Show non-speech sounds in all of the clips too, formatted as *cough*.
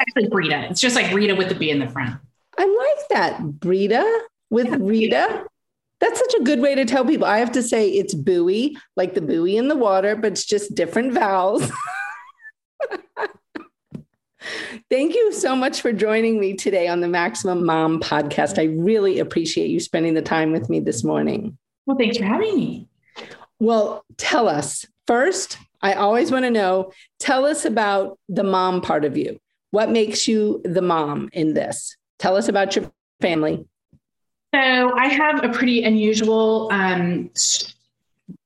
Actually, Brita. It's just like Rita with the B in the front. I like that. Brita with yeah. Rita. That's such a good way to tell people. I have to say it's buoy, like the buoy in the water, but it's just different vowels. *laughs* Thank you so much for joining me today on the Maximum Mom podcast. I really appreciate you spending the time with me this morning. Well, thanks for having me. Well, tell us first, I always want to know tell us about the mom part of you. What makes you the mom in this? Tell us about your family. So, I have a pretty unusual um,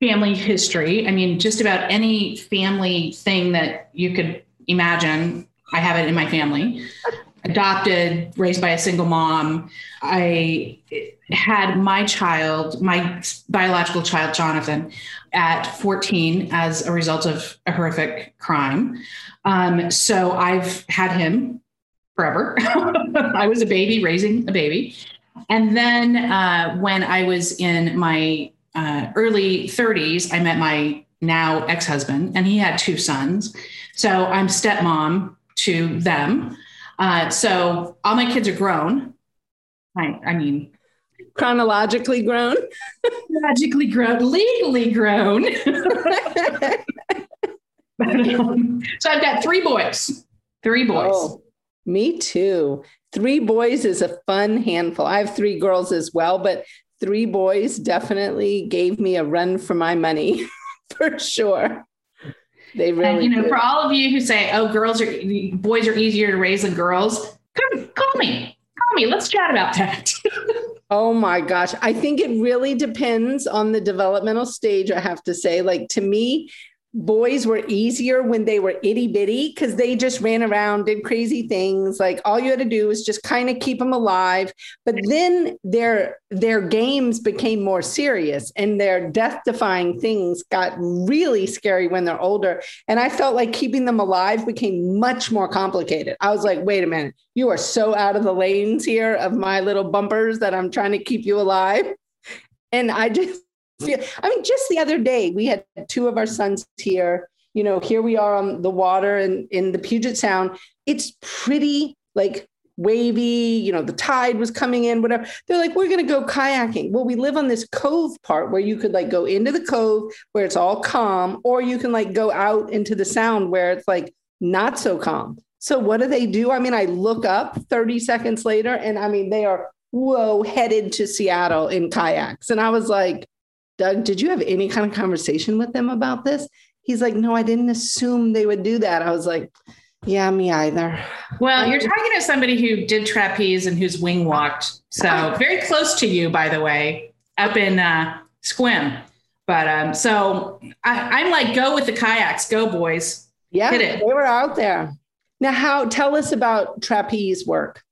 family history. I mean, just about any family thing that you could imagine, I have it in my family. Adopted, raised by a single mom. I had my child, my biological child, Jonathan, at 14 as a result of a horrific crime. Um, so I've had him forever. *laughs* I was a baby raising a baby. And then uh, when I was in my uh, early 30s, I met my now ex husband, and he had two sons. So I'm stepmom to them. Uh, so all my kids are grown. I, I mean, chronologically grown, chronologically grown, legally grown. *laughs* so I've got three boys. Three boys. Oh, me too. Three boys is a fun handful. I have three girls as well, but three boys definitely gave me a run for my money *laughs* for sure. They really, and, you know, did. for all of you who say, "Oh, girls are boys are easier to raise than girls," come call me, call me. Let's chat about that. *laughs* oh my gosh, I think it really depends on the developmental stage. I have to say, like to me, boys were easier when they were itty bitty because they just ran around, did crazy things. Like all you had to do was just kind of keep them alive. But then their their games became more serious and their death defying things got really scary when they're older. And I felt like keeping them alive became much more complicated. I was like, wait a minute, you are so out of the lanes here of my little bumpers that I'm trying to keep you alive. And I just I mean, just the other day, we had two of our sons here. You know, here we are on the water and in the Puget Sound. It's pretty like wavy, you know, the tide was coming in, whatever. They're like, we're going to go kayaking. Well, we live on this cove part where you could like go into the cove where it's all calm, or you can like go out into the sound where it's like not so calm. So what do they do? I mean, I look up 30 seconds later and I mean, they are, whoa, headed to Seattle in kayaks. And I was like, Doug, did you have any kind of conversation with them about this? He's like, No, I didn't assume they would do that. I was like, Yeah, me either. Well, you're talking to somebody who did trapeze and who's wing walked. So very close to you, by the way, up in uh, Sequim. But um, so I, I'm like, go with the kayaks, go boys. Yeah, they were out there. Now, how? Tell us about trapeze work.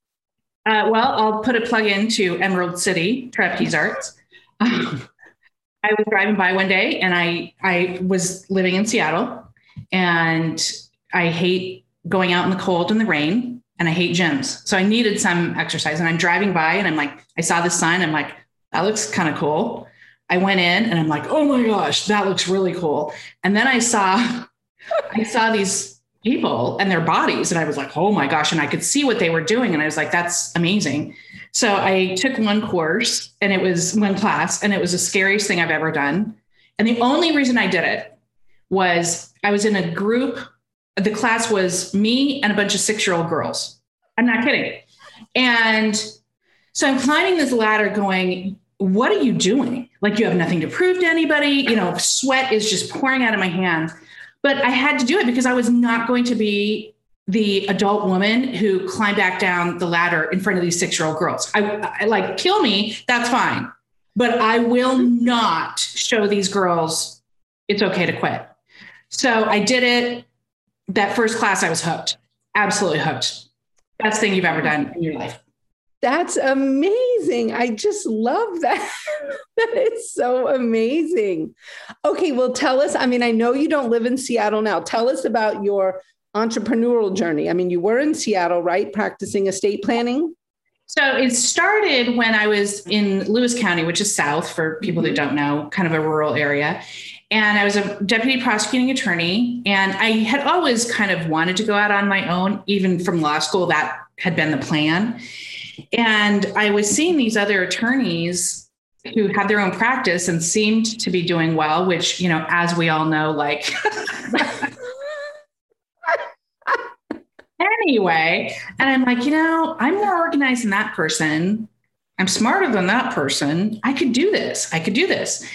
Uh, well, I'll put a plug in to Emerald City Trapeze Arts. *laughs* I was driving by one day and I I was living in Seattle and I hate going out in the cold and the rain and I hate gyms. So I needed some exercise and I'm driving by and I'm like I saw this sign I'm like that looks kind of cool. I went in and I'm like, "Oh my gosh, that looks really cool." And then I saw *laughs* I saw these people and their bodies and I was like, "Oh my gosh." And I could see what they were doing and I was like, "That's amazing." So I took one course and it was one class and it was the scariest thing I've ever done. And the only reason I did it was I was in a group. The class was me and a bunch of six year old girls. I'm not kidding. And so I'm climbing this ladder going, what are you doing? Like you have nothing to prove to anybody. You know, sweat is just pouring out of my hands. But I had to do it because I was not going to be the adult woman who climbed back down the ladder in front of these six year old girls. I, I, like kill me, that's fine. But I will not show these girls it's okay to quit. So I did it. That first class, I was hooked, absolutely hooked. best thing you've ever done in your life. That's amazing. I just love *laughs* that. that is so amazing. Okay, well, tell us. I mean, I know you don't live in Seattle now. Tell us about your entrepreneurial journey. I mean, you were in Seattle, right? Practicing estate planning? So it started when I was in Lewis County, which is south for people that mm-hmm. don't know, kind of a rural area. And I was a deputy prosecuting attorney. And I had always kind of wanted to go out on my own, even from law school, that had been the plan. And I was seeing these other attorneys who had their own practice and seemed to be doing well, which, you know, as we all know, like *laughs* anyway. And I'm like, you know, I'm more organized than that person. I'm smarter than that person. I could do this. I could do this.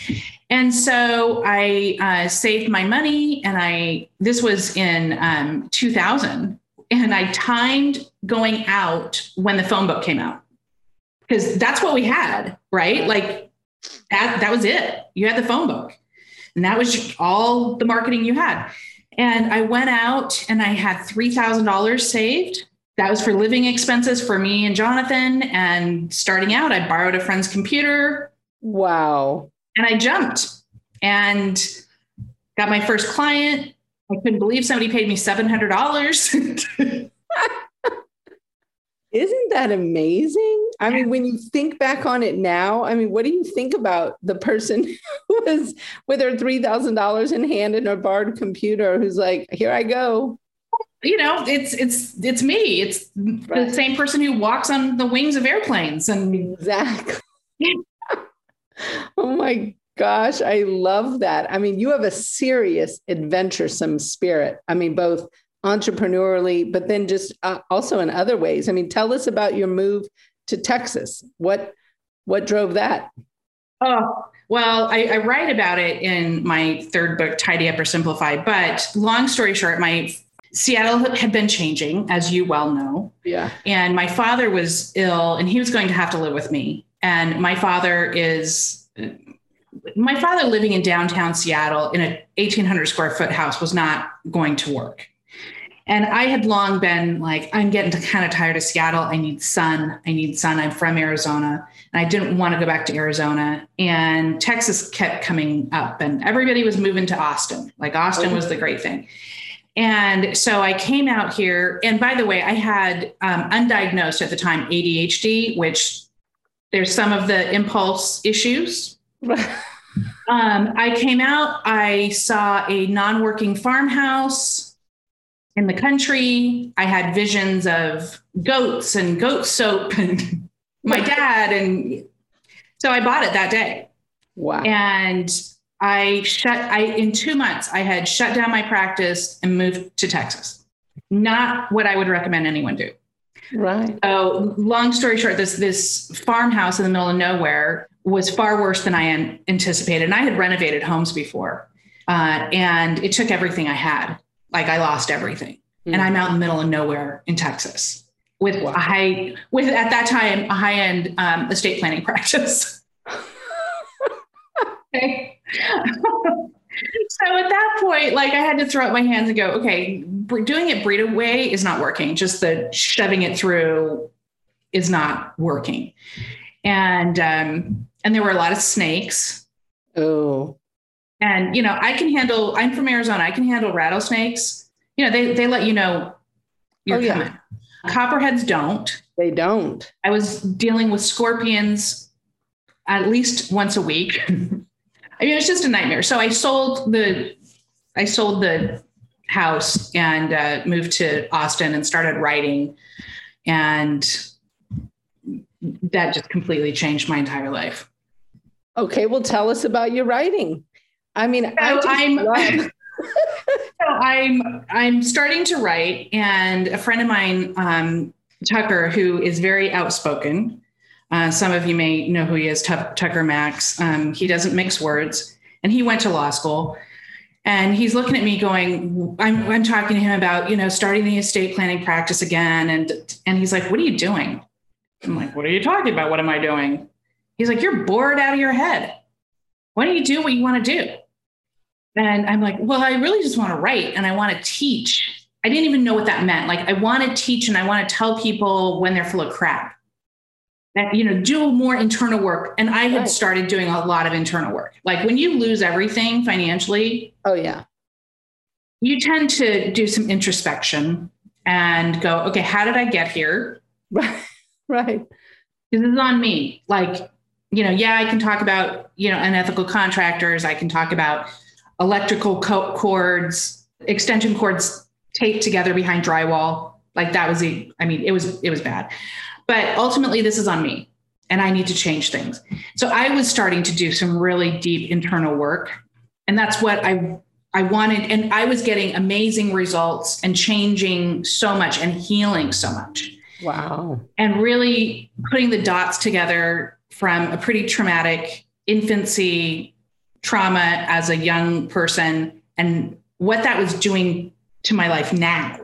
And so I uh, saved my money, and I, this was in um, 2000, and I timed going out when the phone book came out because that's what we had, right? Like that, that was it. You had the phone book, and that was all the marketing you had. And I went out and I had $3,000 saved. That was for living expenses for me and Jonathan. And starting out, I borrowed a friend's computer. Wow. And I jumped and got my first client. I couldn't believe somebody paid me $700. *laughs* Isn't that amazing? I mean, when you think back on it now, I mean, what do you think about the person *laughs* who was with her $3,000 in hand and her borrowed computer who's like, here I go? You know, it's it's it's me. It's right. the same person who walks on the wings of airplanes and exactly. *laughs* oh my gosh, I love that. I mean, you have a serious adventuresome spirit. I mean, both entrepreneurially, but then just uh, also in other ways. I mean, tell us about your move to Texas. What what drove that? Oh, well, I, I, write about it in my third book, Tidy Up or Simplify. But long story short, my Seattle had been changing, as you well know. Yeah. And my father was ill, and he was going to have to live with me. And my father is my father living in downtown Seattle in a 1800 square foot house was not going to work. And I had long been like, I'm getting kind of tired of Seattle. I need sun. I need sun. I'm from Arizona. And I didn't want to go back to Arizona. And Texas kept coming up, and everybody was moving to Austin. Like, Austin was the great thing. And so I came out here. And by the way, I had um, undiagnosed at the time ADHD, which there's some of the impulse issues. *laughs* um, I came out, I saw a non working farmhouse in the country. I had visions of goats and goat soap *laughs* and my dad. And so I bought it that day. Wow. And I shut, I, in two months, I had shut down my practice and moved to Texas. Not what I would recommend anyone do. Right. So long story short, this, this farmhouse in the middle of nowhere was far worse than I anticipated. And I had renovated homes before. Uh, and it took everything I had like I lost everything. Mm-hmm. And I'm out in the middle of nowhere in Texas with wow. a high, with at that time, a high end um, estate planning *laughs* practice. okay. *laughs* so at that point, like I had to throw up my hands and go, okay, doing it Brita way is not working. Just the shoving it through is not working. And um, and there were a lot of snakes. Oh. And, you know, I can handle, I'm from Arizona, I can handle rattlesnakes. You know, they, they let you know you're oh, coming. Copperheads don't. They don't. I was dealing with scorpions at least once a week. *laughs* I mean, it's just a nightmare. So I sold the, I sold the house and uh, moved to Austin and started writing. And that just completely changed my entire life. Okay, well, tell us about your writing. I mean, so I am love- *laughs* *laughs* so I'm I'm starting to write, and a friend of mine, um, Tucker, who is very outspoken. Uh, some of you may know who he is, T- Tucker Max. Um, he doesn't mix words, and he went to law school. And he's looking at me, going, I'm, "I'm talking to him about, you know, starting the estate planning practice again." And and he's like, "What are you doing?" I'm like, "What are you talking about? What am I doing?" He's like, "You're bored out of your head. Why don't you do what you want to do?" And I'm like, well, I really just want to write and I want to teach I didn't even know what that meant. Like I want to teach and I want to tell people when they're full of crap. That you know, do more internal work. And I had Right. started doing a lot of internal work. Like when you lose everything financially, Oh yeah. you tend to do some introspection and go, okay, how did I get here? Right. *laughs* Right. This is on me. Like, you know, yeah, I can talk about, you know, unethical contractors. I can talk about electrical co- cords, extension cords taped together behind drywall. Like that was the, I mean, it was, it was bad. But ultimately, this is on me and I need to change things. So I was starting to do some really deep internal work. And that's what I I wanted, and I was getting amazing results and changing so much and healing so much Wow. and really putting the dots together from a pretty traumatic infancy trauma as a young person and what that was doing to my life now.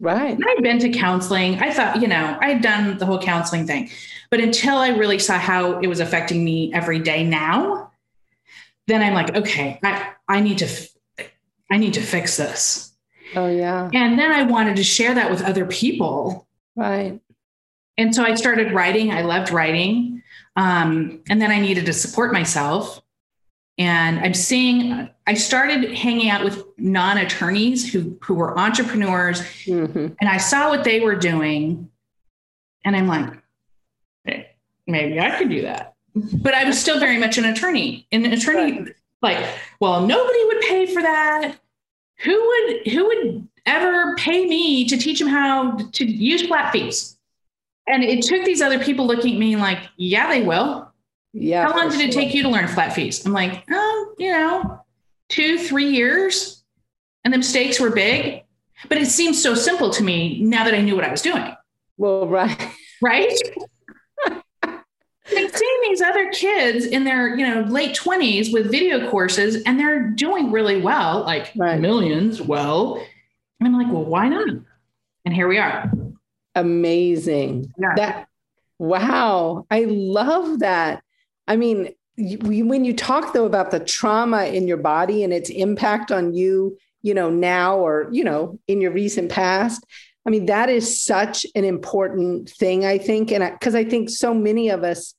Right. And I'd been to counseling. I thought, you know, I had done the whole counseling thing. But until I really saw how it was affecting me every day now, then I'm like, okay, I, I need to f- I need to fix this. Oh yeah. And then I wanted to share that with other people Right. and so I started writing. I loved writing. Um, and then I needed to support myself. And I'm seeing, I started hanging out with non attorneys who, who were entrepreneurs, hmm and I saw what they were doing. And I'm like, "Hey, maybe I could do that. But I was still very much an attorney. And an attorney, like, well, nobody would pay for that. Who would who would ever pay me to teach them how to use flat fees? And it took these other people looking at me like, yeah, they will. Yeah. How long did it sure. take you to learn flat fees? I'm like, oh, you know, two, three years. And the mistakes were big. But it seems so simple to me now that I knew what I was doing. Well, right. Right. *laughs* Like seeing these other kids in their, you know, late 20s with video courses and they're doing really well, like Right. millions well. And I'm like, well, why not? And here we are. Amazing. Yeah. That wow. I love that. I mean, you, when you talk though about the trauma in your body and its impact on you, you know, now or, you know, in your recent past, I mean, that is such an important thing, I think. And because I think so many of us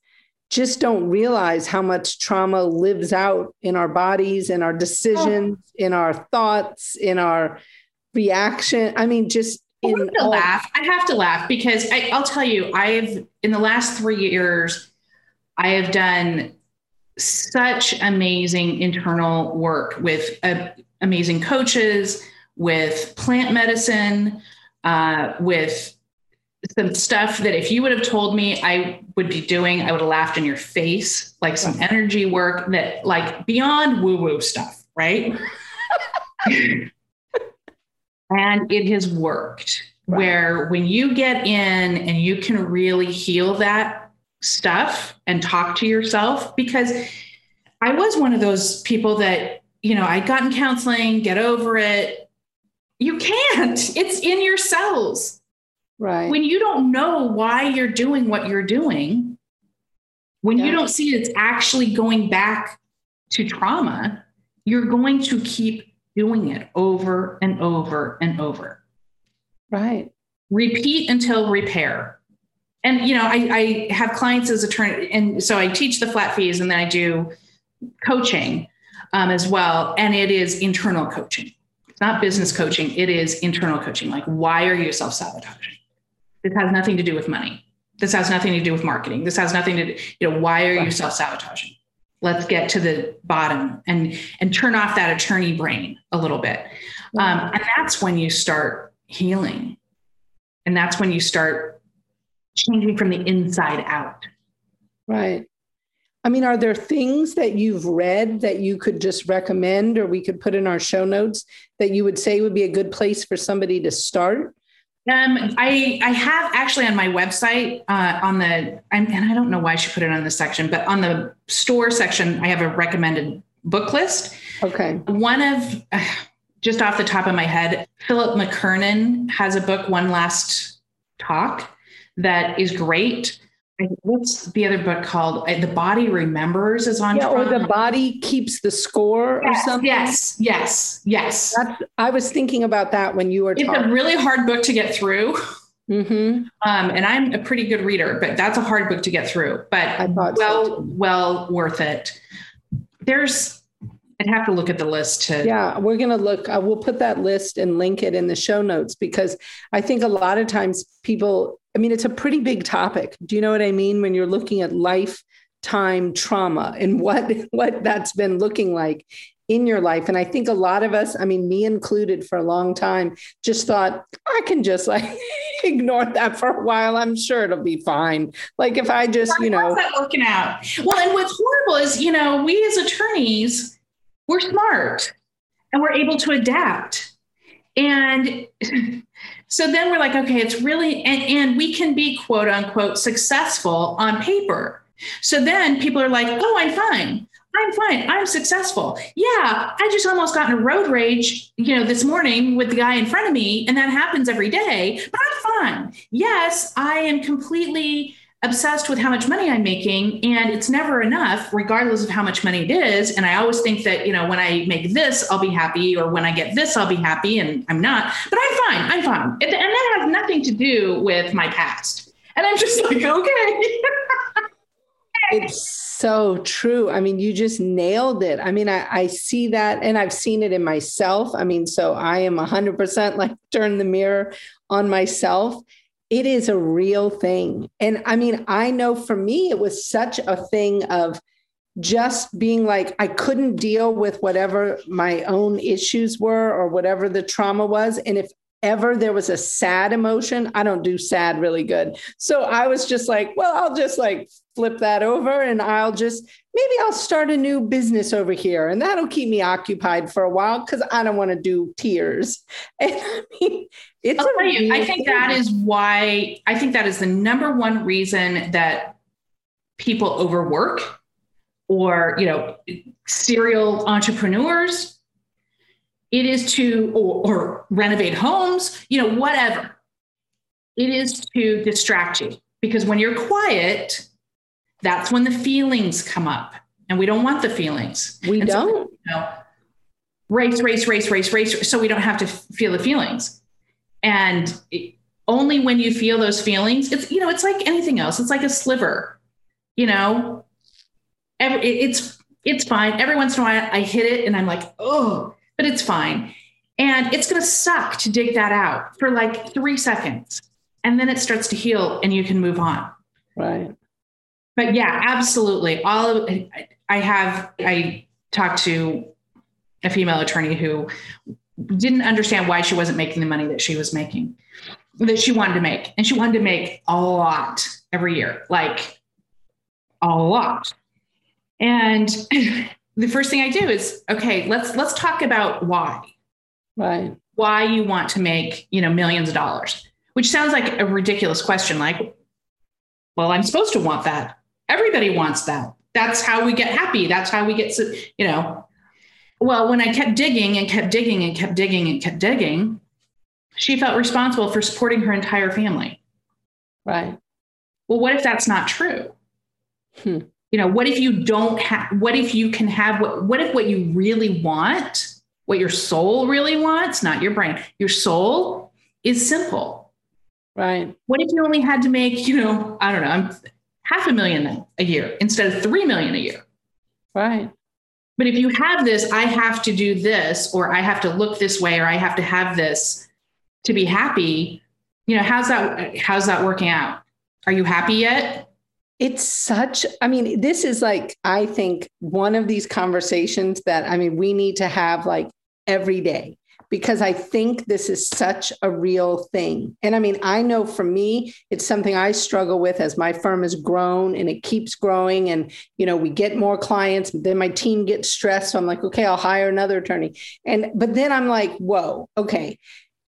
just don't realize how much trauma lives out in our bodies, in our oh. decisions, in our thoughts, in our reaction. I mean, just I in have to all- laugh. I have to laugh because I, I'll tell you, I've in the last three years, I have done such amazing internal work with uh, amazing coaches, with plant medicine, uh, with some stuff that if you would have told me I would be doing, I would have laughed in your face, like some energy work that like beyond woo woo stuff, right? *laughs* and it has worked Right. where when you get in and you can really heal that stuff and talk to yourself because I was one of those people that you know I'd gotten counseling get over it you can't *laughs* it's in your cells right. when you don't know why you're doing what you're doing when you don't see it's actually going back to trauma you're going to keep doing it over and over and over Right. repeat until repair. And you know, I, I have clients as attorney, and so I teach the flat fees, and then I do coaching um, as well. And it is internal coaching. It's not business coaching. It is internal coaching. Like, why are you self sabotaging? This has nothing to do with money. This has nothing to do with marketing. This has nothing to do. You know, why are you self sabotaging? Let's get to the bottom and and turn off that attorney brain a little bit. Um, and that's when you start healing. And that's when you start changing from the inside out. Right. I mean, are there things that you've read that you could just recommend or we could put in our show notes that you would say would be a good place for somebody to start? Um, I I have actually on my website uh, on the I'm, and I don't know why she put it on this section, but on the store section I have a recommended book list. Okay. One of uh, *sighs* just off the top of my head, Philip McKernan has a book, One Last Talk, that is great. What's the other book called? Uh, the Body Remembers is on. Yeah, or the body keeps the score yes, or something. Yes, yes, yes. That's, I was thinking about that when you were. It's talking. a really hard book to get through. Mm-hmm. Um, and I'm a pretty good reader, but that's a hard book to get through. But well, so well worth it. There's I'd have to look at the list to. Yeah, we're going to look. Uh, we'll put that list and link it in the show notes because I think a lot of times people, I mean, it's a pretty big topic. Do you know what I mean? When you're looking at lifetime trauma and what *laughs* what that's been looking like in your life. And I think a lot of us, I mean, me included for a long time, just thought I can just like *laughs* ignore that for a while. I'm sure it'll be fine. Like if I just, you know, that working out. Well, and what's horrible is, you know, we as attorneys, we're smart and we're able to adapt. And so then we're like, okay, it's really, and, and we can be quote unquote successful on paper. So then people are like, oh, I'm fine. I'm fine. I'm successful. Yeah, I just almost got in a road rage, you know, this morning with the guy in front of me, and that happens every day, but I'm fine. Yes, I am completely obsessed with how much money I'm making and it's never enough regardless of how much money it is. And I always think that you know when I make this I'll be happy or when I get this I'll be happy and I'm not. But I'm fine I'm fine. And that has nothing to do with my past. And I'm just like *laughs* okay. It's so true. I mean you just nailed it. I mean I, I see that and I've seen it in myself. I mean so I am 100% like turn the mirror on myself it is a real thing. And I mean, I know for me, it was such a thing of just being like, I couldn't deal with whatever my own issues were or whatever the trauma was. And if ever there was a sad emotion, I don't do sad really good. So I was just like, well, I'll just like flip that over and I'll just maybe I'll start a new business over here and that'll keep me occupied for a while because I don't want to do tears. *laughs* And I mean, it's I'll you, I think that is why I think that is the number one reason that people overwork or you know serial entrepreneurs. It is to or, or renovate homes you know whatever. It is to distract you because when you're quiet that's when the feelings come up and we don't want the feelings. We and don't. so, you know, race race race race race so we don't have to feel the feelings and it, only when you feel those feelings it's you know it's like anything else. It's like a sliver you know? Every, it's it's fine. Every once in a while i hit it and i'm like oh but it's fine. And it's going to suck to dig that out for like three seconds. And then it starts to heal and you can move on. Right. But yeah, absolutely. All of I have I talked to a female attorney who didn't understand why she wasn't making the money that she was making, that she wanted to make. And she wanted to make a lot every year, like a lot. And *laughs* the first thing I do is, okay, let's let's talk about why. Right. Why you want to make, you know, millions of dollars. Which sounds like a ridiculous question like well, I'm supposed to want that. Everybody wants that. That's how we get happy. That's how we get, you know. Well, when I kept digging and kept digging and kept digging and kept digging, she felt responsible for supporting her entire family. Right. Well, what if that's not true? Hmm. You know, what if you don't have, what if you can have, what, what if what you really want, what your soul really wants, not your brain, your soul is simple. Right. What if you only had to make, you know, I don't know, I'm half a million a year instead of 3 million a year. Right. But if you have this, I have to do this, or I have to look this way, or I have to have this to be happy. You know, how's that? How's that working out? Are you happy yet? It's such, I mean, this is like, I think one of these conversations that, I mean, we need to have like every day because I think this is such a real thing. And I mean, I know for me, it's something I struggle with as my firm has grown and it keeps growing. And, you know, we get more clients, then my team gets stressed. So I'm like, okay, I'll hire another attorney. And, but then I'm like, whoa, okay.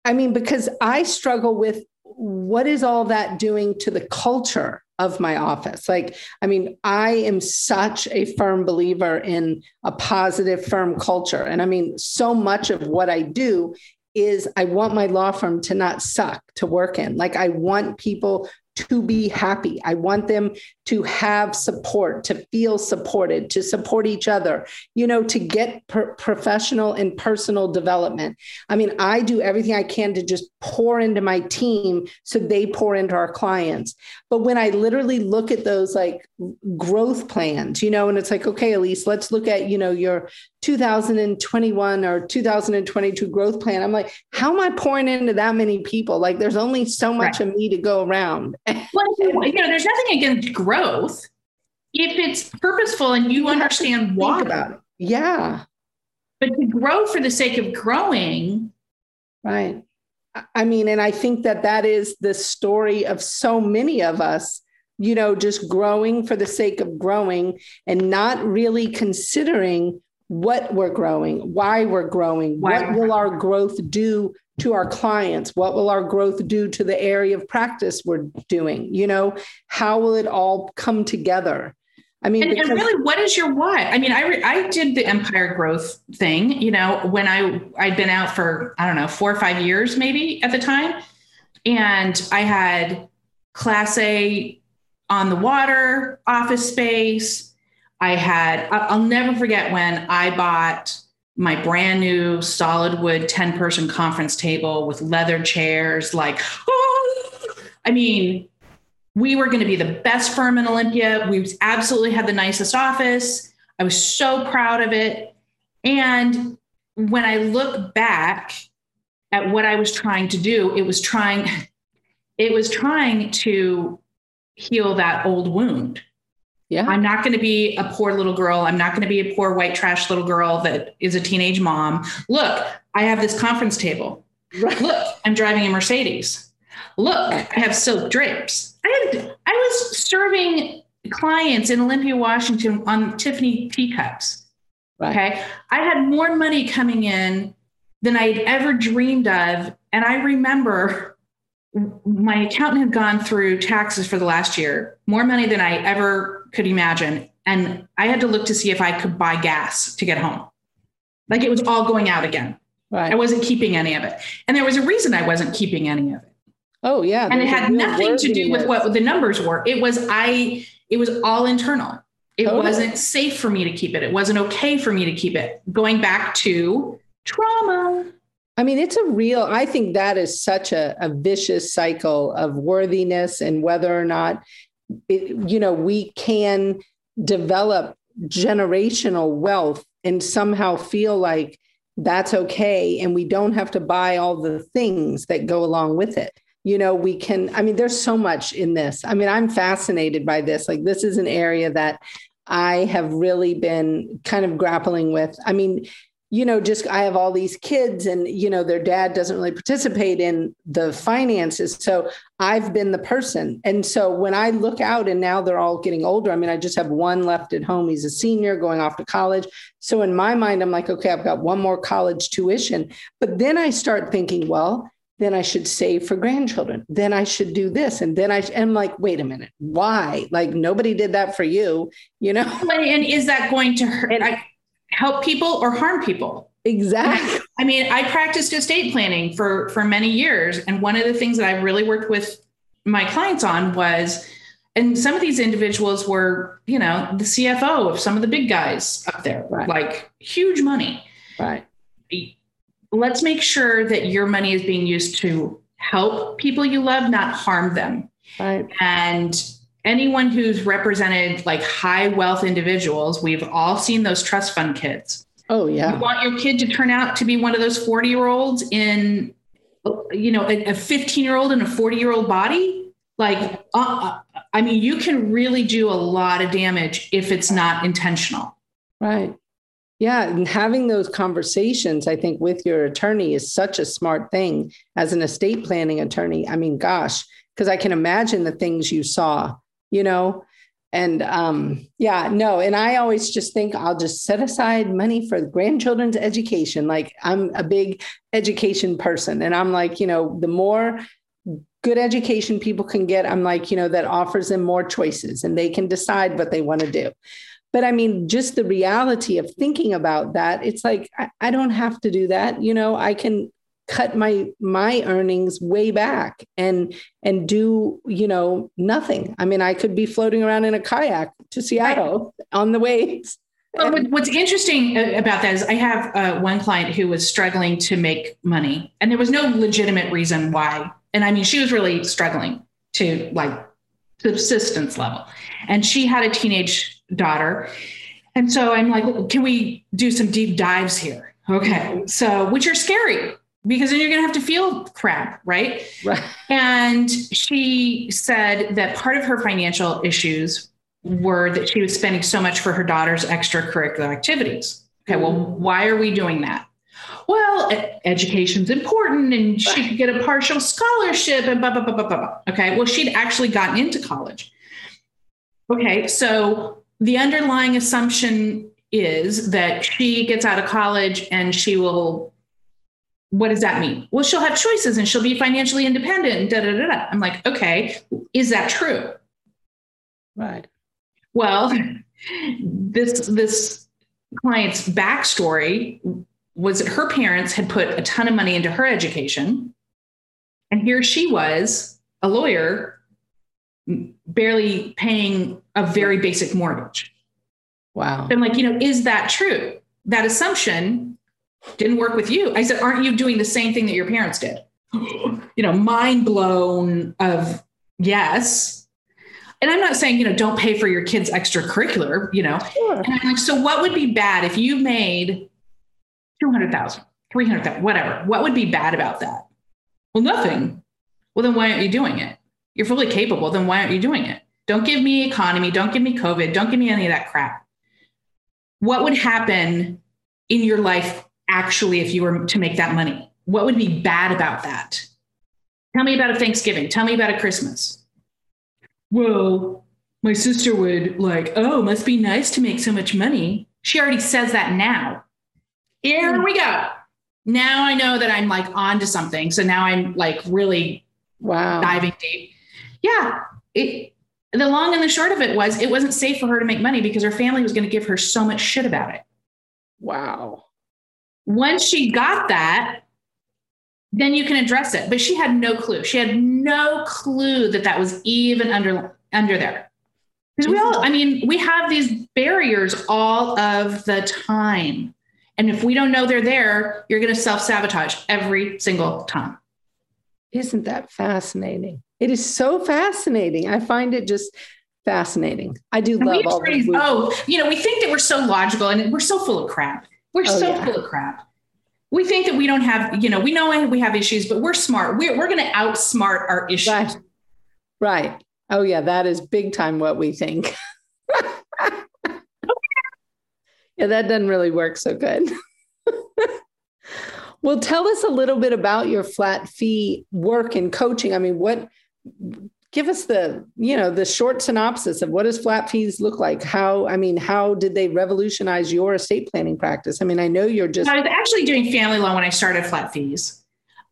I mean, because I struggle with what is all that doing to the culture of my office. Like, I mean, I am such a firm believer in a positive firm culture. And I mean, so much of what I do is I want my law firm to not suck to work in. Like, I want people to be happy. I want them to have support, to feel supported, to support each other, you know, to get per- professional and personal development. I mean, I do everything I can to just pour into my team so they pour into our clients. But when I literally look at those like growth plans, you know, and it's like, okay, Elise, let's look at, you know, your 2021 or 2022 growth plan. I'm like, how am I pouring into that many people? Like, there's only so much right. of me to go around. Well, you know, there's nothing against growth if it's purposeful and you, you understand why. about it. Yeah. But to grow for the sake of growing. Right. I mean, and I think that that is the story of so many of us, you know, just growing for the sake of growing and not really considering what we're growing, why we're growing, why what will our growth do to our clients? What will our growth do to the area of practice we're doing? You know, how will it all come together? I mean, and, because- and really, what is your why? I mean, I re- I did the empire growth thing. You know, when I I'd been out for I don't know four or five years maybe at the time, and I had Class A on the water office space I had, I'll never forget when I bought my brand new solid wood 10 person conference table with leather chairs. Like, oh, I mean, we were going to be the best firm in Olympia. We absolutely had the nicest office. I was so proud of it. And when I look back at what I was trying to do, it was trying, it was trying to heal that old wound yeah. I'm not going to be a poor little girl. I'm not going to be a poor white trash little girl that is a teenage mom. Look, I have this conference table. Right. Look, I'm driving a Mercedes. Look, I have silk drapes. I had I was serving clients in Olympia, Washington on Tiffany teacups. Right. Okay. I had more money coming in than I had ever dreamed of. And I remember my accountant had gone through taxes for the last year, more money than I ever could imagine. And I had to look to see if I could buy gas to get home. Like it was all going out again. Right. I wasn't keeping any of it. And there was a reason I wasn't keeping any of it. Oh yeah. And it had nothing to do with what the numbers were. It was I it was all internal. It totally. wasn't safe for me to keep it. It wasn't okay for me to keep it. Going back to trauma. I mean, it's a real, I think that is such a, a vicious cycle of worthiness and whether or not you know, we can develop generational wealth and somehow feel like that's okay. And we don't have to buy all the things that go along with it. You know, we can, I mean, there's so much in this. I mean, I'm fascinated by this. Like, this is an area that I have really been kind of grappling with. I mean, you know, just I have all these kids and, you know, their dad doesn't really participate in the finances. So I've been the person. And so when I look out and now they're all getting older, I mean, I just have one left at home. He's a senior going off to college. So in my mind, I'm like, okay, I've got one more college tuition. But then I start thinking, well, then I should save for grandchildren. Then I should do this. And then I am like, wait a minute, why? Like nobody did that for you, you know? And is that going to hurt? And, I, help people or harm people. Exactly. *laughs* I mean, I practiced estate planning for for many years, and one of the things that I really worked with my clients on was, and some of these individuals were, you know, the CFO of some of the big guys up there, right. like huge money. Right. Let's make sure that your money is being used to help people you love, not harm them. Right. And anyone who's represented like high wealth individuals, we've all seen those trust fund kids. Oh yeah. You want your kid to turn out to be one of those 40 year olds in, you know, a 15 year old in a 40 year old body. Like, uh, uh, I mean, you can really do a lot of damage if it's not intentional. Right. Yeah, and having those conversations, I think, with your attorney is such a smart thing as an estate planning attorney. I mean, gosh, because I can imagine the things you saw you know? And um yeah no and i always just think i'll just set aside money for grandchildren's education. Like i'm a big education person and i'm like you know the more good education people can get i'm like you know that offers them more choices and they can decide what they want to do. But i mean just the reality of thinking about that it's like I, I don't have to do that you know? I can cut my my earnings way back and and do you know nothing i mean i could be floating around in a kayak to seattle right. on the waves well, what's interesting uh, about that is I have uh, one client who was struggling to make money, and there was no legitimate reason why. And I mean, she was really struggling to like subsistence level, and she had a teenage daughter. And so I'm like, can we do some deep dives here? Okay. So, which are scary because then you're going to have to feel crap, right? Right. And she said that part of her financial issues were that she was spending so much for her daughter's extracurricular activities. Okay, well, why are we doing that? Well, education's important and she could get a partial scholarship and blah, blah, blah, blah, blah. Okay, well, she'd actually gotten into college. Okay, so the underlying assumption is that she gets out of college and she will what does that mean? Well, she'll have choices and she'll be financially independent. Da, da, da, da. I'm like, okay, is that true? Right. Well, this this client's backstory was that her parents had put a ton of money into her education, and here she was, a lawyer, barely paying a very basic mortgage. Wow. I'm like, you know, is that true? That assumption didn't work with you. I said, aren't you doing the same thing that your parents did? *gasps* you know, mind blown of yes and I'm not saying, you know, don't pay for your kids' extracurricular, you know. Sure. And I'm like, so what would be bad if you made 200,000, 300,000, whatever? What would be bad about that? Well, nothing. Well, then why aren't you doing it? You're fully capable. Then why aren't you doing it? Don't give me economy. Don't give me COVID. Don't give me any of that crap. What would happen in your life actually if you were to make that money? What would be bad about that? Tell me about a Thanksgiving. Tell me about a Christmas well, my sister would like, oh, must be nice to make so much money. She already says that now. Here we go. Now I know that I'm like onto something. So now I'm like really wow diving deep. Yeah. It the long and the short of it was it wasn't safe for her to make money because her family was going to give her so much shit about it. Wow. Once she got that, then you can address it. But she had no clue. She had no clue that that was even under under there. Because we all, I mean, we have these barriers all of the time. And if we don't know they're there, you're going to self sabotage every single time. Isn't that fascinating? It is so fascinating. I find it just fascinating. I do and love all. Oh, you know, we think that we're so logical and we're so full of crap. We're oh, so yeah. full of crap we think that we don't have, you know, we know we have issues, but we're smart. We're, we're going to outsmart our issues. Right. right. Oh, yeah. That is big time what we think. *laughs* yeah, that doesn't really work so good. *laughs* well, tell us a little bit about your flat fee work and coaching. I mean, what give us the you know the short synopsis of what does flat fees look like? How i mean how did they revolutionize your estate planning practice? I mean i know you're just i was actually doing family law when i started flat fees.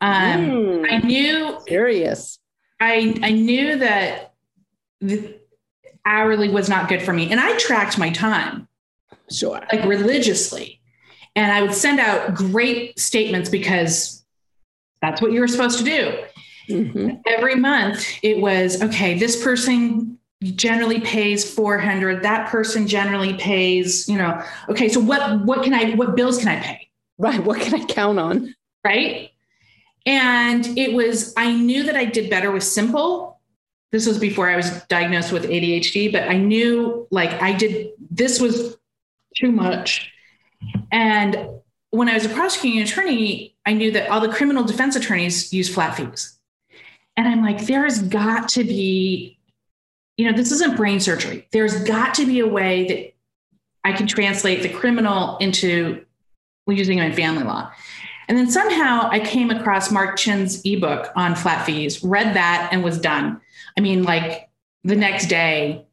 Um, mm, i knew serious. I i knew that the hourly was not good for me and i tracked my time. Sure. Like religiously. And i would send out great statements because that's what you were supposed to do Mm-hmm. Every month it was okay, this person generally pays 400 that person generally pays you know okay so what what can i what bills can i pay? Right what can i count on? Right? And it was i knew that i did better with simple. This was before i was diagnosed with adhd but i knew like i did this was too much. And when i was a prosecuting attorney i knew that all the criminal defense attorneys use flat fees and I'm like, there's got to be, you know, this isn't brain surgery. There's got to be a way that I can translate the criminal into using them in family law. And then somehow I came across Mark Chinn's ebook on flat fees, read that, and was done. I mean, like the next day,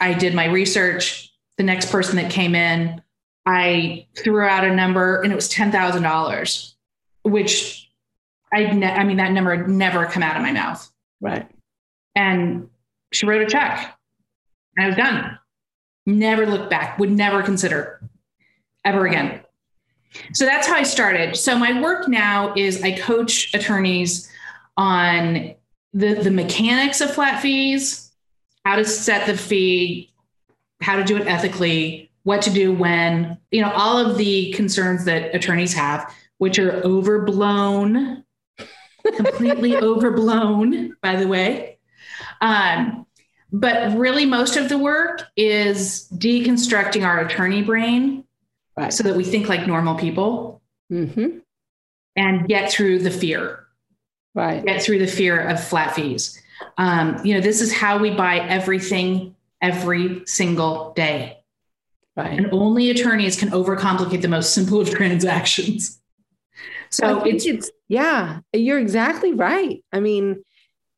I did my research. The next person that came in, I threw out a number and it was $10,000, which I, ne- I mean, that number had never come out of my mouth. Right. And she wrote a check. I was done. Never looked back, would never consider ever again. So that's how I started. So my work now is I coach attorneys on the, the mechanics of flat fees, how to set the fee, how to do it ethically, what to do when, you know, all of the concerns that attorneys have, which are overblown, completely *laughs* overblown, by the way. Um, but really, most of the work is deconstructing our attorney brain right. so that we think like normal people mm-hmm. and get through the fear. Right. Get through the fear of flat fees. Um, you know, this is how we buy everything every single day. Right. And only attorneys can overcomplicate the most simple of *laughs* transactions. So it's, it's, yeah, you're exactly right. I mean,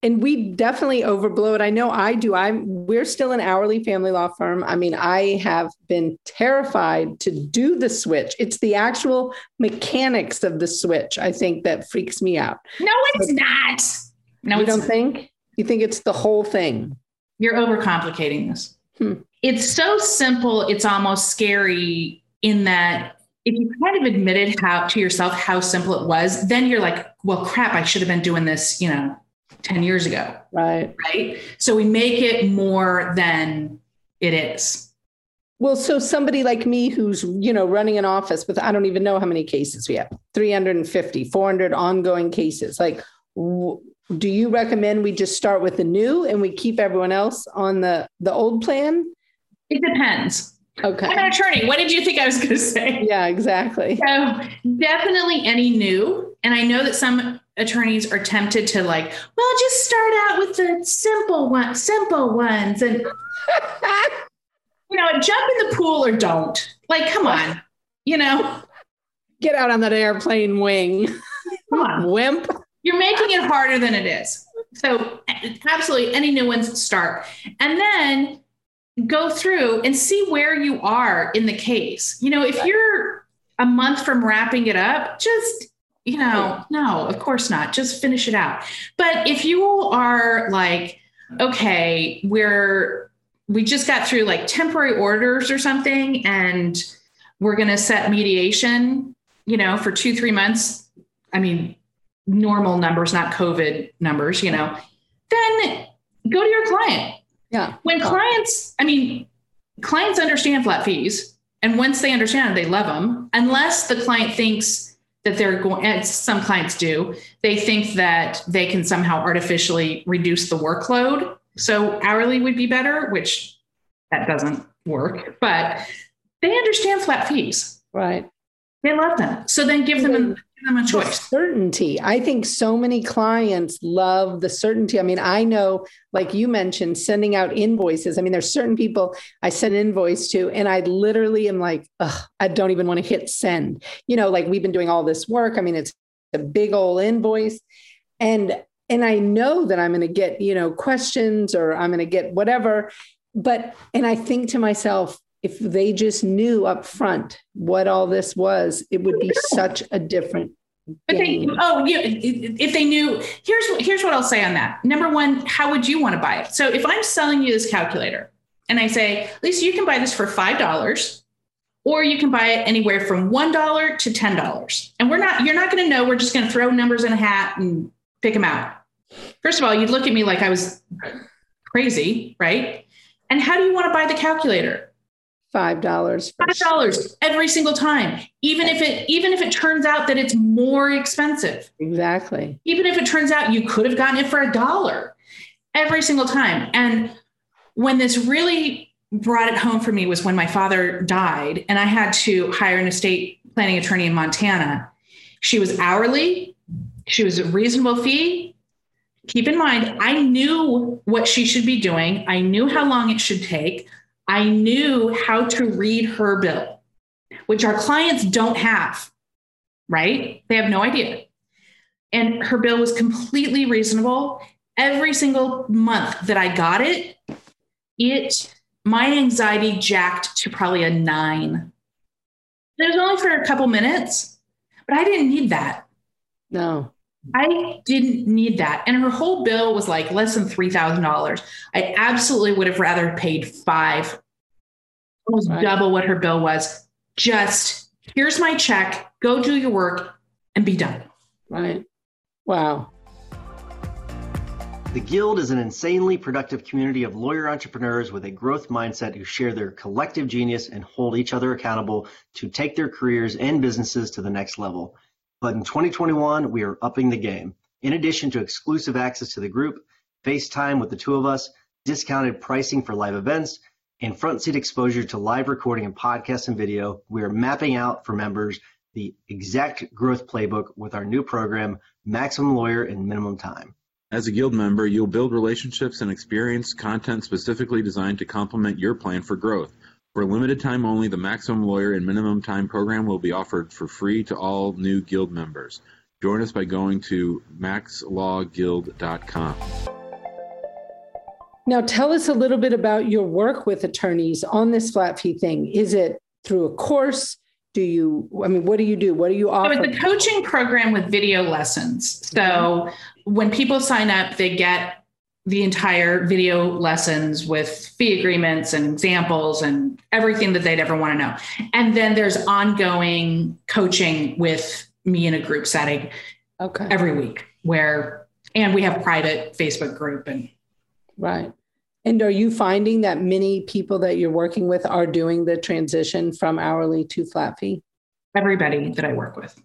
and we definitely overblow it. I know I do. I'm we're still an hourly family law firm. I mean, I have been terrified to do the switch. It's the actual mechanics of the switch, I think, that freaks me out. No, it's so, not. No, you don't think? You think it's the whole thing? You're overcomplicating this. Hmm. It's so simple, it's almost scary in that if you kind of admitted how to yourself how simple it was, then you're like, well, crap, I should have been doing this, you know, 10 years ago. Right. Right. So we make it more than it is. Well, so somebody like me who's, you know, running an office with, I don't even know how many cases we have 350, 400 ongoing cases. Like, w- do you recommend we just start with the new and we keep everyone else on the the old plan? It depends. Okay. I'm an attorney. What did you think I was going to say? Yeah, exactly. So definitely any new. And I know that some attorneys are tempted to like, well, just start out with the simple one, simple ones, and *laughs* you know, jump in the pool or don't. Like, come on, you know, get out on that airplane wing. Come on, *laughs* wimp. You're making it harder than it is. So, absolutely, any new ones start. And then go through and see where you are in the case. You know, if you're a month from wrapping it up, just, you know, no, of course not. Just finish it out. But if you are like, okay, we're, we just got through like temporary orders or something, and we're going to set mediation, you know, for two, three months. I mean, normal numbers, not COVID numbers, you know, then go to your client. Yeah. When clients, I mean, clients understand flat fees. And once they understand, they love them, unless the client thinks that they're going, and some clients do, they think that they can somehow artificially reduce the workload. So hourly would be better, which that doesn't work, but they understand flat fees. Right. They love them. So then give them them a choice. certainty. I think so many clients love the certainty. I mean, I know, like you mentioned, sending out invoices. I mean, there's certain people I send invoice to, and I literally am like, I don't even want to hit send. You know, like we've been doing all this work. I mean, it's a big old invoice. And and I know that I'm going to get, you know, questions or I'm going to get whatever. But and I think to myself, if they just knew up front what all this was, it would be such a different. But they, oh, yeah. If they knew, here's here's what I'll say on that. Number one, how would you want to buy it? So if I'm selling you this calculator, and I say, Lisa, you can buy this for five dollars, or you can buy it anywhere from one dollar to ten dollars. And we're not, you're not going to know. We're just going to throw numbers in a hat and pick them out. First of all, you'd look at me like I was crazy, right? And how do you want to buy the calculator? Five dollars five dollars every single time even if it even if it turns out that it's more expensive. Exactly. Even if it turns out you could have gotten it for a dollar every single time. And when this really brought it home for me was when my father died and i had to hire an estate planning attorney in montana. She was hourly. She was a reasonable fee. Keep in mind i knew what she should be doing. I knew how long it should take I knew how to read her bill, which our clients don't have, right? They have no idea. And her bill was completely reasonable. Every single month that I got it, it my anxiety jacked to probably a nine. It was only for a couple minutes, but I didn't need that. No. I didn't need that. And her whole bill was like less than $3,000. I absolutely would have rather paid five, almost right. double what her bill was, just here's my check, go do your work and be done. Right. Wow. The Guild is an insanely productive community of lawyer entrepreneurs with a growth mindset who share their collective genius and hold each other accountable to take their careers and businesses to the next level. But in 2021, we are upping the game. In addition to exclusive access to the group, FaceTime with the two of us, discounted pricing for live events, and front seat exposure to live recording and podcast and video, we are mapping out for members the exact growth playbook with our new program, Maximum Lawyer in Minimum Time. As a Guild member, you'll build relationships and experience content specifically designed to complement your plan for growth. For a limited time only, the Maximum Lawyer and Minimum Time program will be offered for free to all new Guild members. Join us by going to maxlawguild.com. Now, tell us a little bit about your work with attorneys on this flat fee thing. Is it through a course? Do you, I mean, what do you do? What do you offer? So it's a coaching program with video lessons. So when people sign up, they get the entire video lessons with fee agreements and examples and everything that they'd ever want to know. And then there's ongoing coaching with me in a group setting okay. every week where, and we have private Facebook group and. Right. And are you finding that many people that you're working with are doing the transition from hourly to flat fee? Everybody that I work with.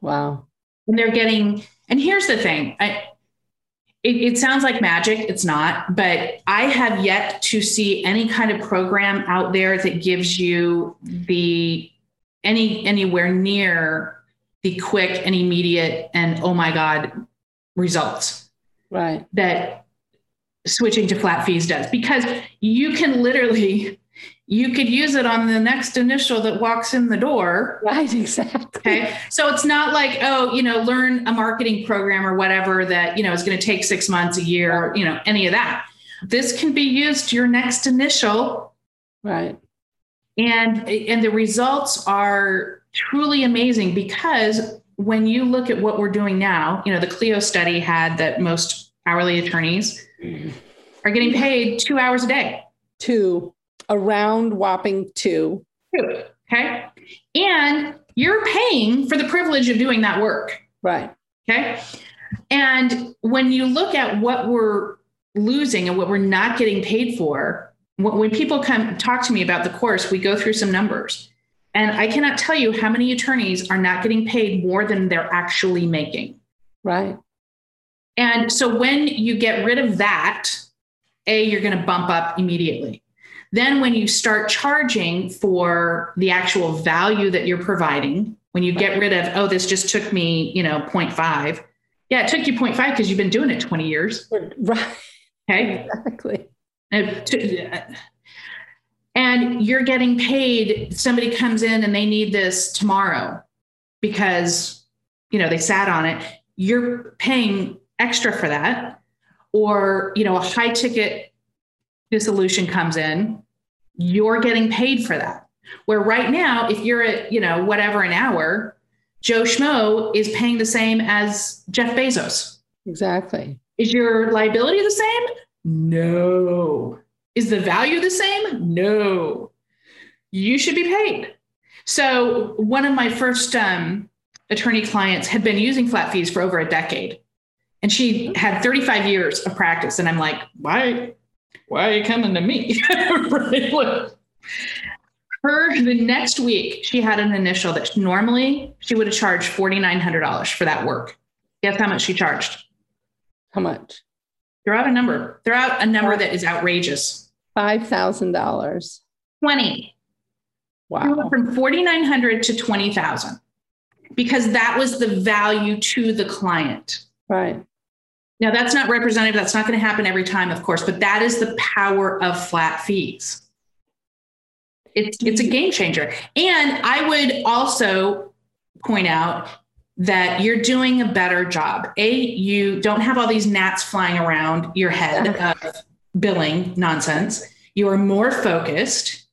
Wow. And they're getting, and here's the thing I, it, it, sounds like magic. It's not, but I have yet to see any kind of program out there that gives you the any anywhere near the quick and immediate and oh my god results. Right. That switching to flat fees does because you can literally you could use it on the next initial that walks in the door. Right, exactly. Okay. So it's not like, oh, you know, learn a marketing program or whatever that, you know, is going to take six months, a year, you know, any of that. This can be used your next initial. Right. And and the results are truly amazing because when you look at what we're doing now, you know, the Clio study had that most hourly attorneys mm-hmm. are getting paid two hours a day. Two around whopping two. Two. Okay. And you're paying for the privilege of doing that work. Right. Okay. And when you look at what we're losing and what we're not getting paid for, when people come talk to me about the course, we go through some numbers. And I cannot tell you how many attorneys are not getting paid more than they're actually making. Right. And so when you get rid of that, A, you're going to bump up immediately. Then, when you start charging for the actual value that you're providing, when you get rid of, oh, this just took me, you know, 0.5. Yeah, it took you 0.5 because you've been doing it 20 years. *laughs* Right. Okay. Exactly. And you're getting paid, somebody comes in and they need this tomorrow because, you know, they sat on it. You're paying extra for that. Or, you know, a high ticket dissolution comes in you're getting paid for that. Where right now, if you're at, you know, whatever an hour, Joe Schmo is paying the same as Jeff Bezos. Exactly. Is your liability the same? No. Is the value the same? No. You should be paid. So, one of my first um, attorney clients had been using flat fees for over a decade. And she had 35 years of practice. And I'm like, why? Why are you coming to me? *laughs* Her the next week, she had an initial that normally she would have charged forty nine hundred dollars for that work. Guess how much she charged? How much? Throw out a number. Throw out a number that is outrageous. Five thousand dollars. Twenty. Wow. From forty nine hundred to twenty thousand, because that was the value to the client. Right. Now, that's not representative. That's not going to happen every time, of course, but that is the power of flat fees. It's, it's a game changer. And I would also point out that you're doing a better job. A, you don't have all these gnats flying around your head *laughs* of billing nonsense. You are more focused.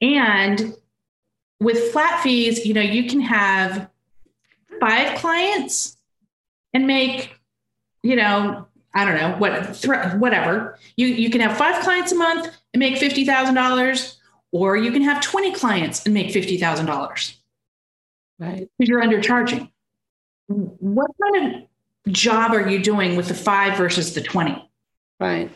And with flat fees, you know, you can have five clients and make you know, I don't know what, th- whatever. You you can have five clients a month and make fifty thousand dollars, or you can have twenty clients and make fifty thousand dollars. Right. Because you're undercharging. What kind of job are you doing with the five versus the 20? Right.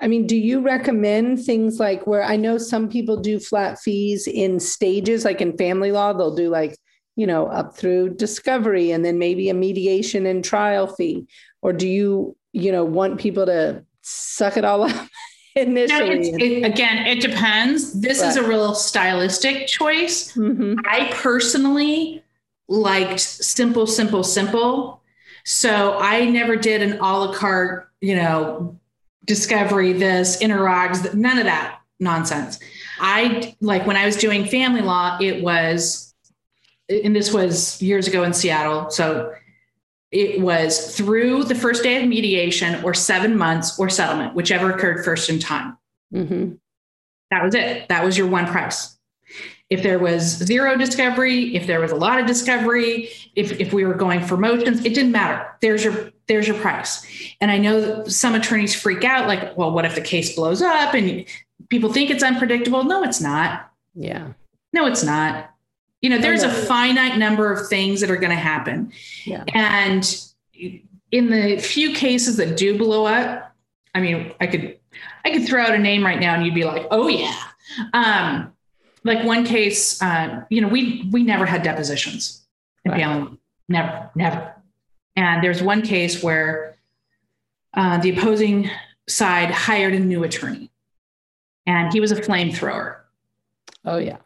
I mean, do you recommend things like where I know some people do flat fees in stages, like in family law, they'll do like, you know, up through discovery and then maybe a mediation and trial fee? Or do you, you know, want people to suck it all *laughs* up initially? It, again, it depends. This right. is a real stylistic choice. Mm-hmm. I personally liked simple, simple, simple. So I never did an a la carte, you know, discovery, this, interrogs, none of that nonsense. I like when I was doing family law, it was, and this was years ago in Seattle. So it was through the first day of mediation or seven months or settlement, whichever occurred first in time. Mm-hmm. That was it. That was your one price. If there was zero discovery, if there was a lot of discovery, if, if we were going for motions, it didn't matter. There's your there's your price. And I know some attorneys freak out, like, well, what if the case blows up and people think it's unpredictable? No, it's not. Yeah. No, it's not. You know, there's a finite number of things that are going to happen. Yeah. And in the few cases that do blow up, I mean, I could I could throw out a name right now and you'd be like, oh yeah. Um, like one case, uh, you know, we we never had depositions in right. Never, never. And there's one case where uh, the opposing side hired a new attorney, and he was a flamethrower. Oh yeah.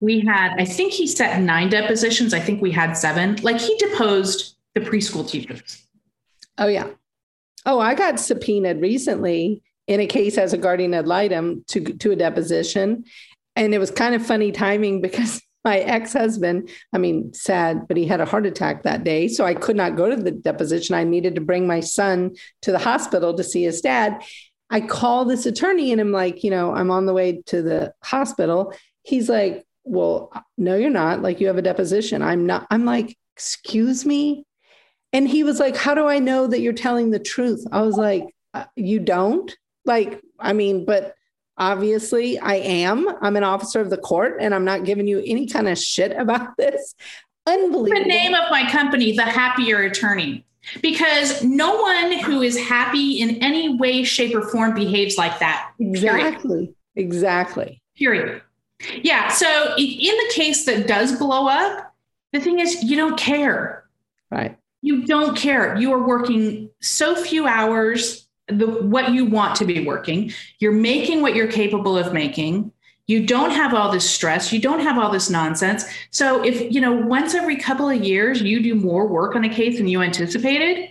We had, I think he set nine depositions. I think we had seven. Like he deposed the preschool teachers. Oh yeah. Oh, I got subpoenaed recently in a case as a guardian ad litem to to a deposition, and it was kind of funny timing because *laughs* my ex-husband i mean sad but he had a heart attack that day so i could not go to the deposition i needed to bring my son to the hospital to see his dad i call this attorney and i'm like you know i'm on the way to the hospital he's like well no you're not like you have a deposition i'm not i'm like excuse me and he was like how do i know that you're telling the truth i was like uh, you don't like i mean but Obviously, I am. I'm an officer of the court and I'm not giving you any kind of shit about *laughs* this. Unbelievable. The name of my company, The Happier Attorney, because no one who is happy in any way, shape, or form behaves like that. Exactly. Period. Exactly. Period. Yeah. So in the case that does blow up, the thing is, you don't care. Right. You don't care. You are working so few hours the what you want to be working you're making what you're capable of making you don't have all this stress you don't have all this nonsense so if you know once every couple of years you do more work on a case than you anticipated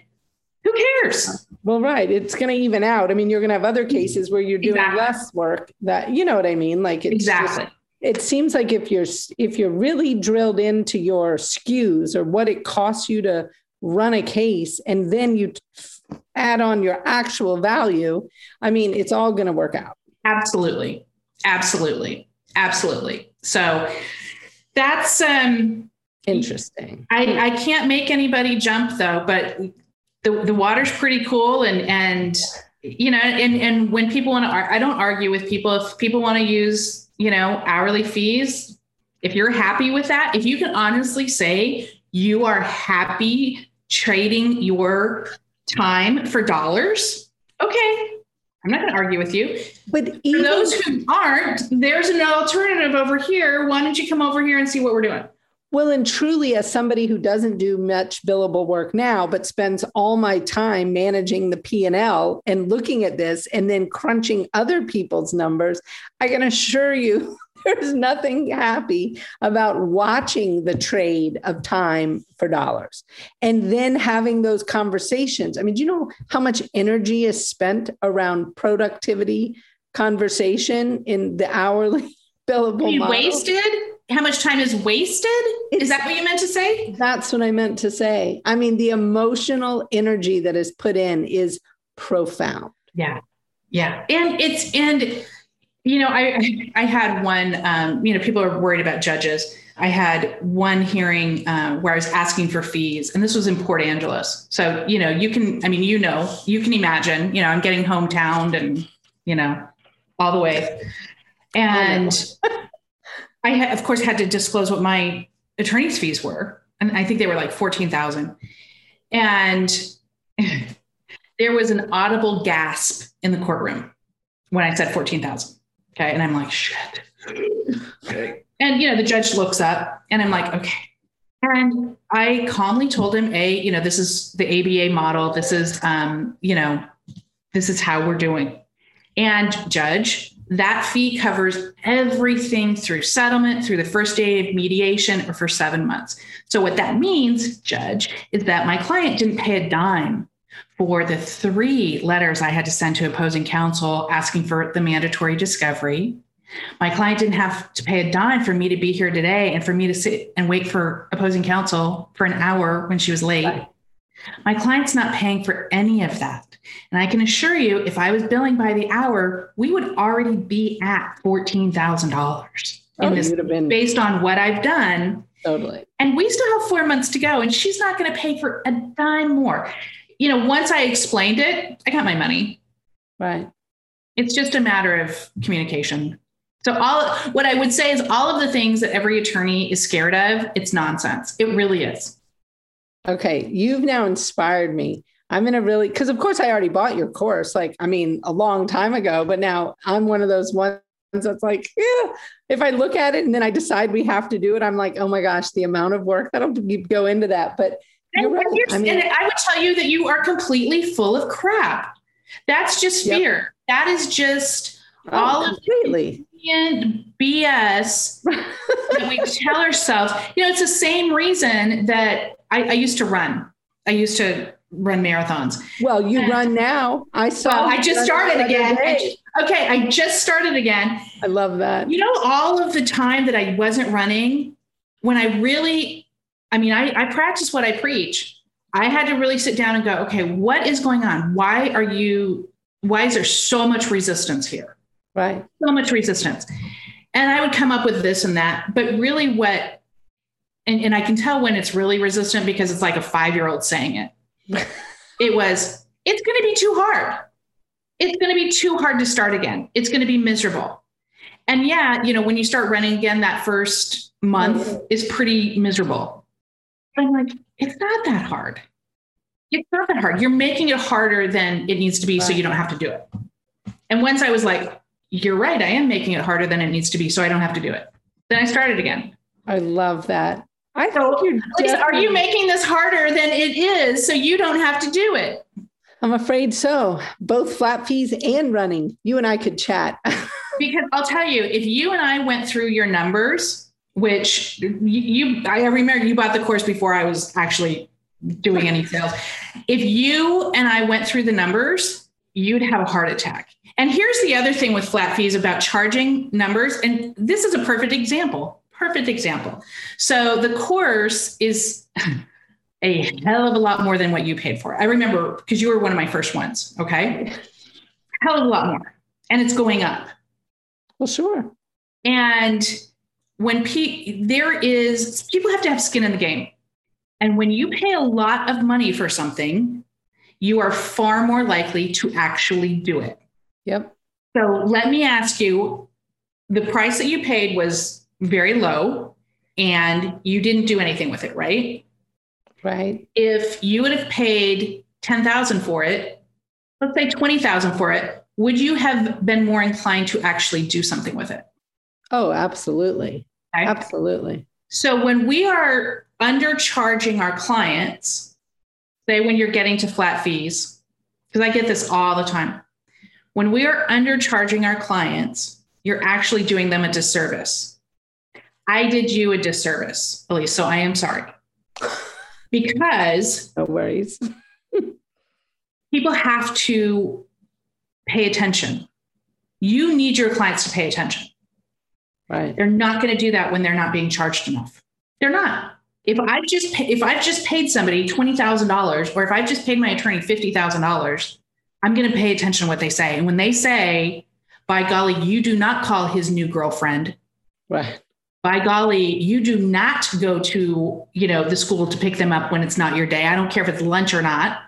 who cares well right it's going to even out i mean you're going to have other cases where you're doing exactly. less work that you know what i mean like exactly just, it seems like if you're if you're really drilled into your SKUs or what it costs you to run a case and then you add on your actual value, I mean, it's all going to work out. Absolutely. Absolutely. Absolutely. So that's um interesting. I, I can't make anybody jump though, but the, the water's pretty cool and and you know and and when people want to I don't argue with people if people want to use, you know, hourly fees, if you're happy with that, if you can honestly say you are happy trading your time for dollars, okay, I'm not going to argue with you. But even, for those who aren't, there's an alternative over here. Why don't you come over here and see what we're doing? Well, and truly, as somebody who doesn't do much billable work now, but spends all my time managing the P and L and looking at this, and then crunching other people's numbers, I can assure you, *laughs* there's nothing happy about watching the trade of time for dollars and then having those conversations. I mean, do you know how much energy is spent around productivity conversation in the hourly *laughs* billable model? Wasted? How much time is wasted? It's, is that what you meant to say? That's what I meant to say. I mean, the emotional energy that is put in is profound. Yeah. Yeah. And it's, and, you know, I I had one. Um, you know, people are worried about judges. I had one hearing uh, where I was asking for fees, and this was in Port Angeles. So you know, you can. I mean, you know, you can imagine. You know, I'm getting hometowned, and you know, all the way. And I, of course, had to disclose what my attorney's fees were. And I think they were like 14,000. And *laughs* there was an audible gasp in the courtroom when I said 14,000. Okay. And I'm like, shit. Okay. And, you know, the judge looks up and I'm like, okay. And I calmly told him, A, you know, this is the ABA model. This is, um, you know, this is how we're doing. And judge, that fee covers everything through settlement, through the first day of mediation, or for seven months. So, what that means, Judge, is that my client didn't pay a dime for the three letters I had to send to opposing counsel asking for the mandatory discovery. My client didn't have to pay a dime for me to be here today and for me to sit and wait for opposing counsel for an hour when she was late. My client's not paying for any of that. And I can assure you, if I was billing by the hour, we would already be at $14,000 oh, this, been... based on what I've done. Totally. And we still have four months to go, and she's not going to pay for a dime more. You know, once I explained it, I got my money. Right. It's just a matter of communication. So all what I would say is all of the things that every attorney is scared of, it's nonsense. It really is. Okay, you've now inspired me. I'm in a really because of course I already bought your course, like I mean a long time ago, but now I'm one of those ones that's like, yeah, if I look at it and then I decide we have to do it, I'm like, oh my gosh, the amount of work that'll go into that. But you're right. I, mean, I would tell you that you are completely full of crap. That's just yep. fear. That is just oh, all completely. of BS *laughs* that we tell ourselves. You know, it's the same reason that I, I used to run. I used to run marathons. Well, you and, run now. I saw. Well, I just started again. I okay, I just started again. I love that. You know, all of the time that I wasn't running, when I really, I mean, I, I practice what I preach. I had to really sit down and go, okay, what is going on? Why are you? Why is there so much resistance here? Right. So much resistance. And I would come up with this and that, but really, what and, and I can tell when it's really resistant because it's like a five year old saying it. *laughs* it was, it's going to be too hard. It's going to be too hard to start again. It's going to be miserable. And yeah, you know, when you start running again, that first month mm-hmm. is pretty miserable. I'm like, it's not that hard. It's not that hard. You're making it harder than it needs to be so you don't have to do it. And once I was like, you're right, I am making it harder than it needs to be so I don't have to do it. Then I started again. I love that. I so, you are you making this harder than it is so you don't have to do it? I'm afraid so. Both flat fees and running. You and I could chat. *laughs* because I'll tell you, if you and I went through your numbers, which you, you I remember you bought the course before I was actually doing any sales. If you and I went through the numbers, you'd have a heart attack. And here's the other thing with flat fees about charging numbers. And this is a perfect example perfect example. So the course is *laughs* a hell of a lot more than what you paid for. I remember because you were one of my first ones. Okay. Hell of a lot more. And it's going up. Well, sure. And when pe- there is, people have to have skin in the game. And when you pay a lot of money for something, you are far more likely to actually do it. Yep. So let me ask you the price that you paid was very low and you didn't do anything with it, right? Right. If you would have paid 10,000 for it, let's say 20,000 for it, would you have been more inclined to actually do something with it? Oh, absolutely. Okay. Absolutely. So when we are undercharging our clients, say when you're getting to flat fees, because I get this all the time. When we are undercharging our clients, you're actually doing them a disservice. I did you a disservice, Elise. So I am sorry. Because *laughs* no worries. people have to pay attention. You need your clients to pay attention. Right. They're not going to do that when they're not being charged enough. They're not. If I've just pay, if I've just paid somebody twenty thousand dollars, or if I've just paid my attorney fifty thousand dollars, I'm going to pay attention to what they say. And when they say, "By golly, you do not call his new girlfriend," right? By golly, you do not go to, you know, the school to pick them up when it's not your day. I don't care if it's lunch or not.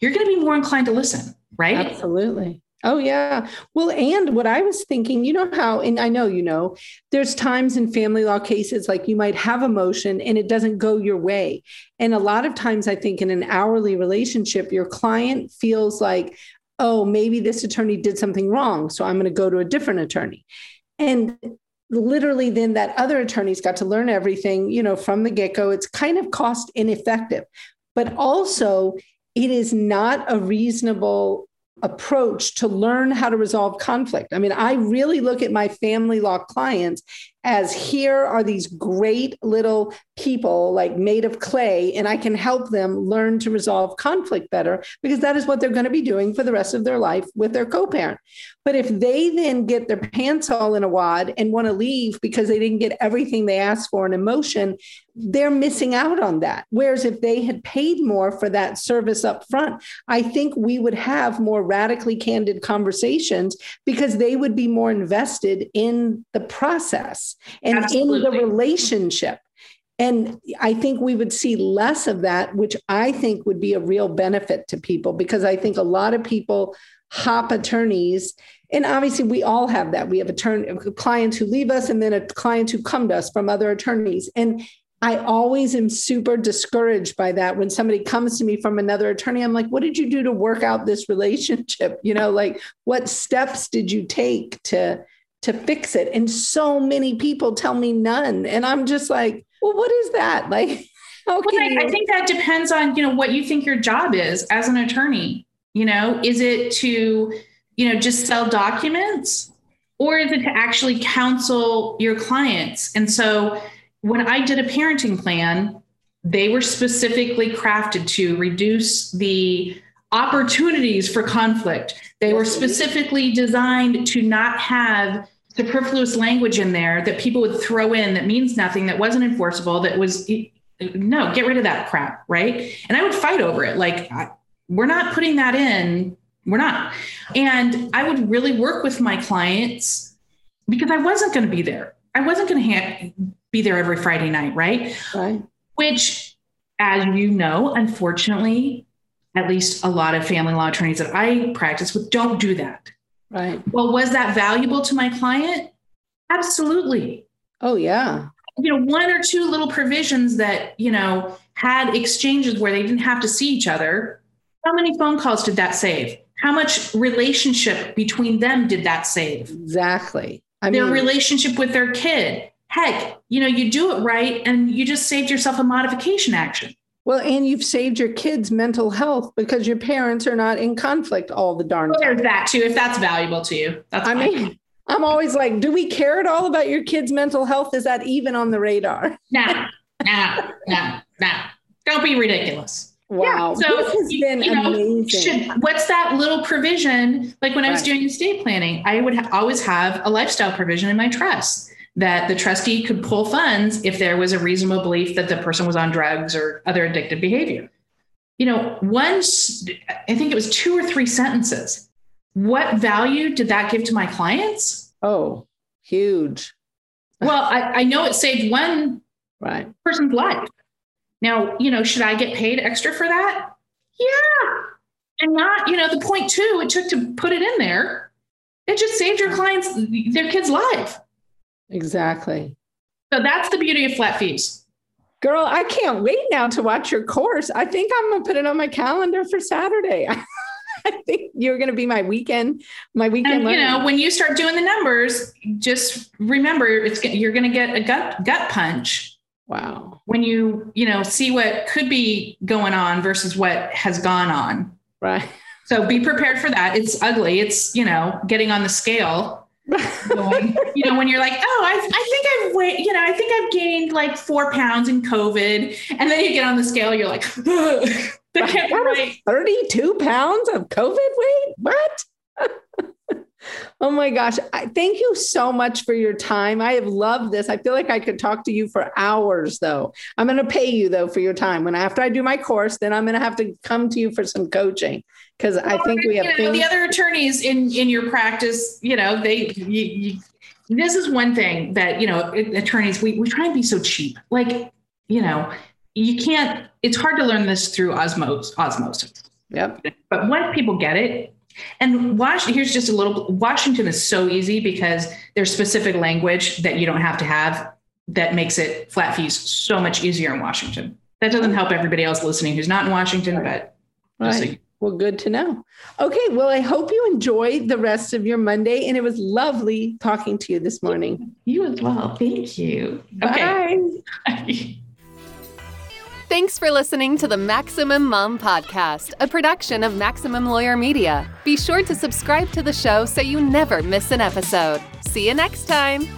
You're going to be more inclined to listen, right? Absolutely. Oh, yeah. Well, and what I was thinking, you know how, and I know you know, there's times in family law cases like you might have a motion and it doesn't go your way. And a lot of times, I think in an hourly relationship, your client feels like, oh, maybe this attorney did something wrong. So I'm going to go to a different attorney. And literally then that other attorney's got to learn everything you know from the get-go it's kind of cost ineffective but also it is not a reasonable approach to learn how to resolve conflict. I mean, I really look at my family law clients as here are these great little people like made of clay, and I can help them learn to resolve conflict better because that is what they're going to be doing for the rest of their life with their co parent. But if they then get their pants all in a wad and want to leave because they didn't get everything they asked for in emotion, they're missing out on that. Whereas if they had paid more for that service up front, I think we would have more radically candid conversations because they would be more invested in the process and Absolutely. in the relationship. And I think we would see less of that, which I think would be a real benefit to people because I think a lot of people hop attorneys. And obviously, we all have that. We have attorney clients who leave us, and then a clients who come to us from other attorneys. And I always am super discouraged by that when somebody comes to me from another attorney. I'm like, what did you do to work out this relationship? *laughs* You know, like what steps did you take to to fix it? And so many people tell me none. And I'm just like, well, what is that? *laughs* Like, well, I, I think that depends on, you know, what you think your job is as an attorney. You know, is it to, you know, just sell documents or is it to actually counsel your clients? And so when I did a parenting plan, they were specifically crafted to reduce the opportunities for conflict. They were specifically designed to not have superfluous language in there that people would throw in that means nothing, that wasn't enforceable, that was no, get rid of that crap, right? And I would fight over it. Like, we're not putting that in. We're not. And I would really work with my clients because I wasn't going to be there. I wasn't going to ha- be there every Friday night, right? Right. Which, as you know, unfortunately, at least a lot of family law attorneys that I practice with don't do that. Right. Well, was that valuable to my client? Absolutely. Oh, yeah. You know, one or two little provisions that, you know, had exchanges where they didn't have to see each other. How many phone calls did that save? How much relationship between them did that save? Exactly. I mean, their relationship with their kid. Heck, you know, you do it right and you just saved yourself a modification action. Well, and you've saved your kids' mental health because your parents are not in conflict all the darn time. There's that too, if that's valuable to you. That's I fine. mean, I'm always like, do we care at all about your kids' mental health? Is that even on the radar? No, no, no, no. Don't be ridiculous. Wow. Yeah, so this has you, been you know, amazing. Should, what's that little provision? Like when I was doing estate planning, I would ha- always have a lifestyle provision in my trust that the trustee could pull funds if there was a reasonable belief that the person was on drugs or other addictive behavior. You know, once I think it was two or three sentences. What value did that give to my clients? Oh, huge. Well, I, I know it saved one right. person's life. Now, you know, should I get paid extra for that? Yeah. And not, you know, the point two it took to put it in there. It just saved your clients their kid's life. Exactly. So that's the beauty of flat fees. Girl, I can't wait now to watch your course. I think I'm going to put it on my calendar for Saturday. *laughs* I think you're going to be my weekend, my weekend. And, you know, when you start doing the numbers, just remember it's you're going to get a gut gut punch. Wow. When you you know see what could be going on versus what has gone on. Right. So be prepared for that. It's ugly. It's you know getting on the scale going, you know, when you're like, oh, I, I think I've weighed, you know, I think I've gained like four pounds in COVID. And then you get on the scale, you're like, *laughs* that can't be right. 32 pounds of COVID weight? What? *laughs* oh my gosh. I, thank you so much for your time. I have loved this. I feel like I could talk to you for hours though. I'm going to pay you though for your time. When after I do my course, then I'm going to have to come to you for some coaching because I think we have you know, the other attorneys in in your practice. You know, they you, you, this is one thing that you know attorneys we we try and be so cheap. Like you know, you can't. It's hard to learn this through osmosis. Osmosis. Yep. But once people get it, And Washington, here's just a little Washington is so easy because there's specific language that you don't have to have that makes it flat fees so much easier in Washington. That doesn't help everybody else listening who's not in Washington, but right. So well, good to know. Okay, well, I hope you enjoy the rest of your Monday, and it was lovely talking to you this morning. You as well. Thank you. Bye. Okay. *laughs* Thanks for listening to the Maximum Mom Podcast, a production of Maximum Lawyer Media. Be sure to subscribe to the show so you never miss an episode. See you next time.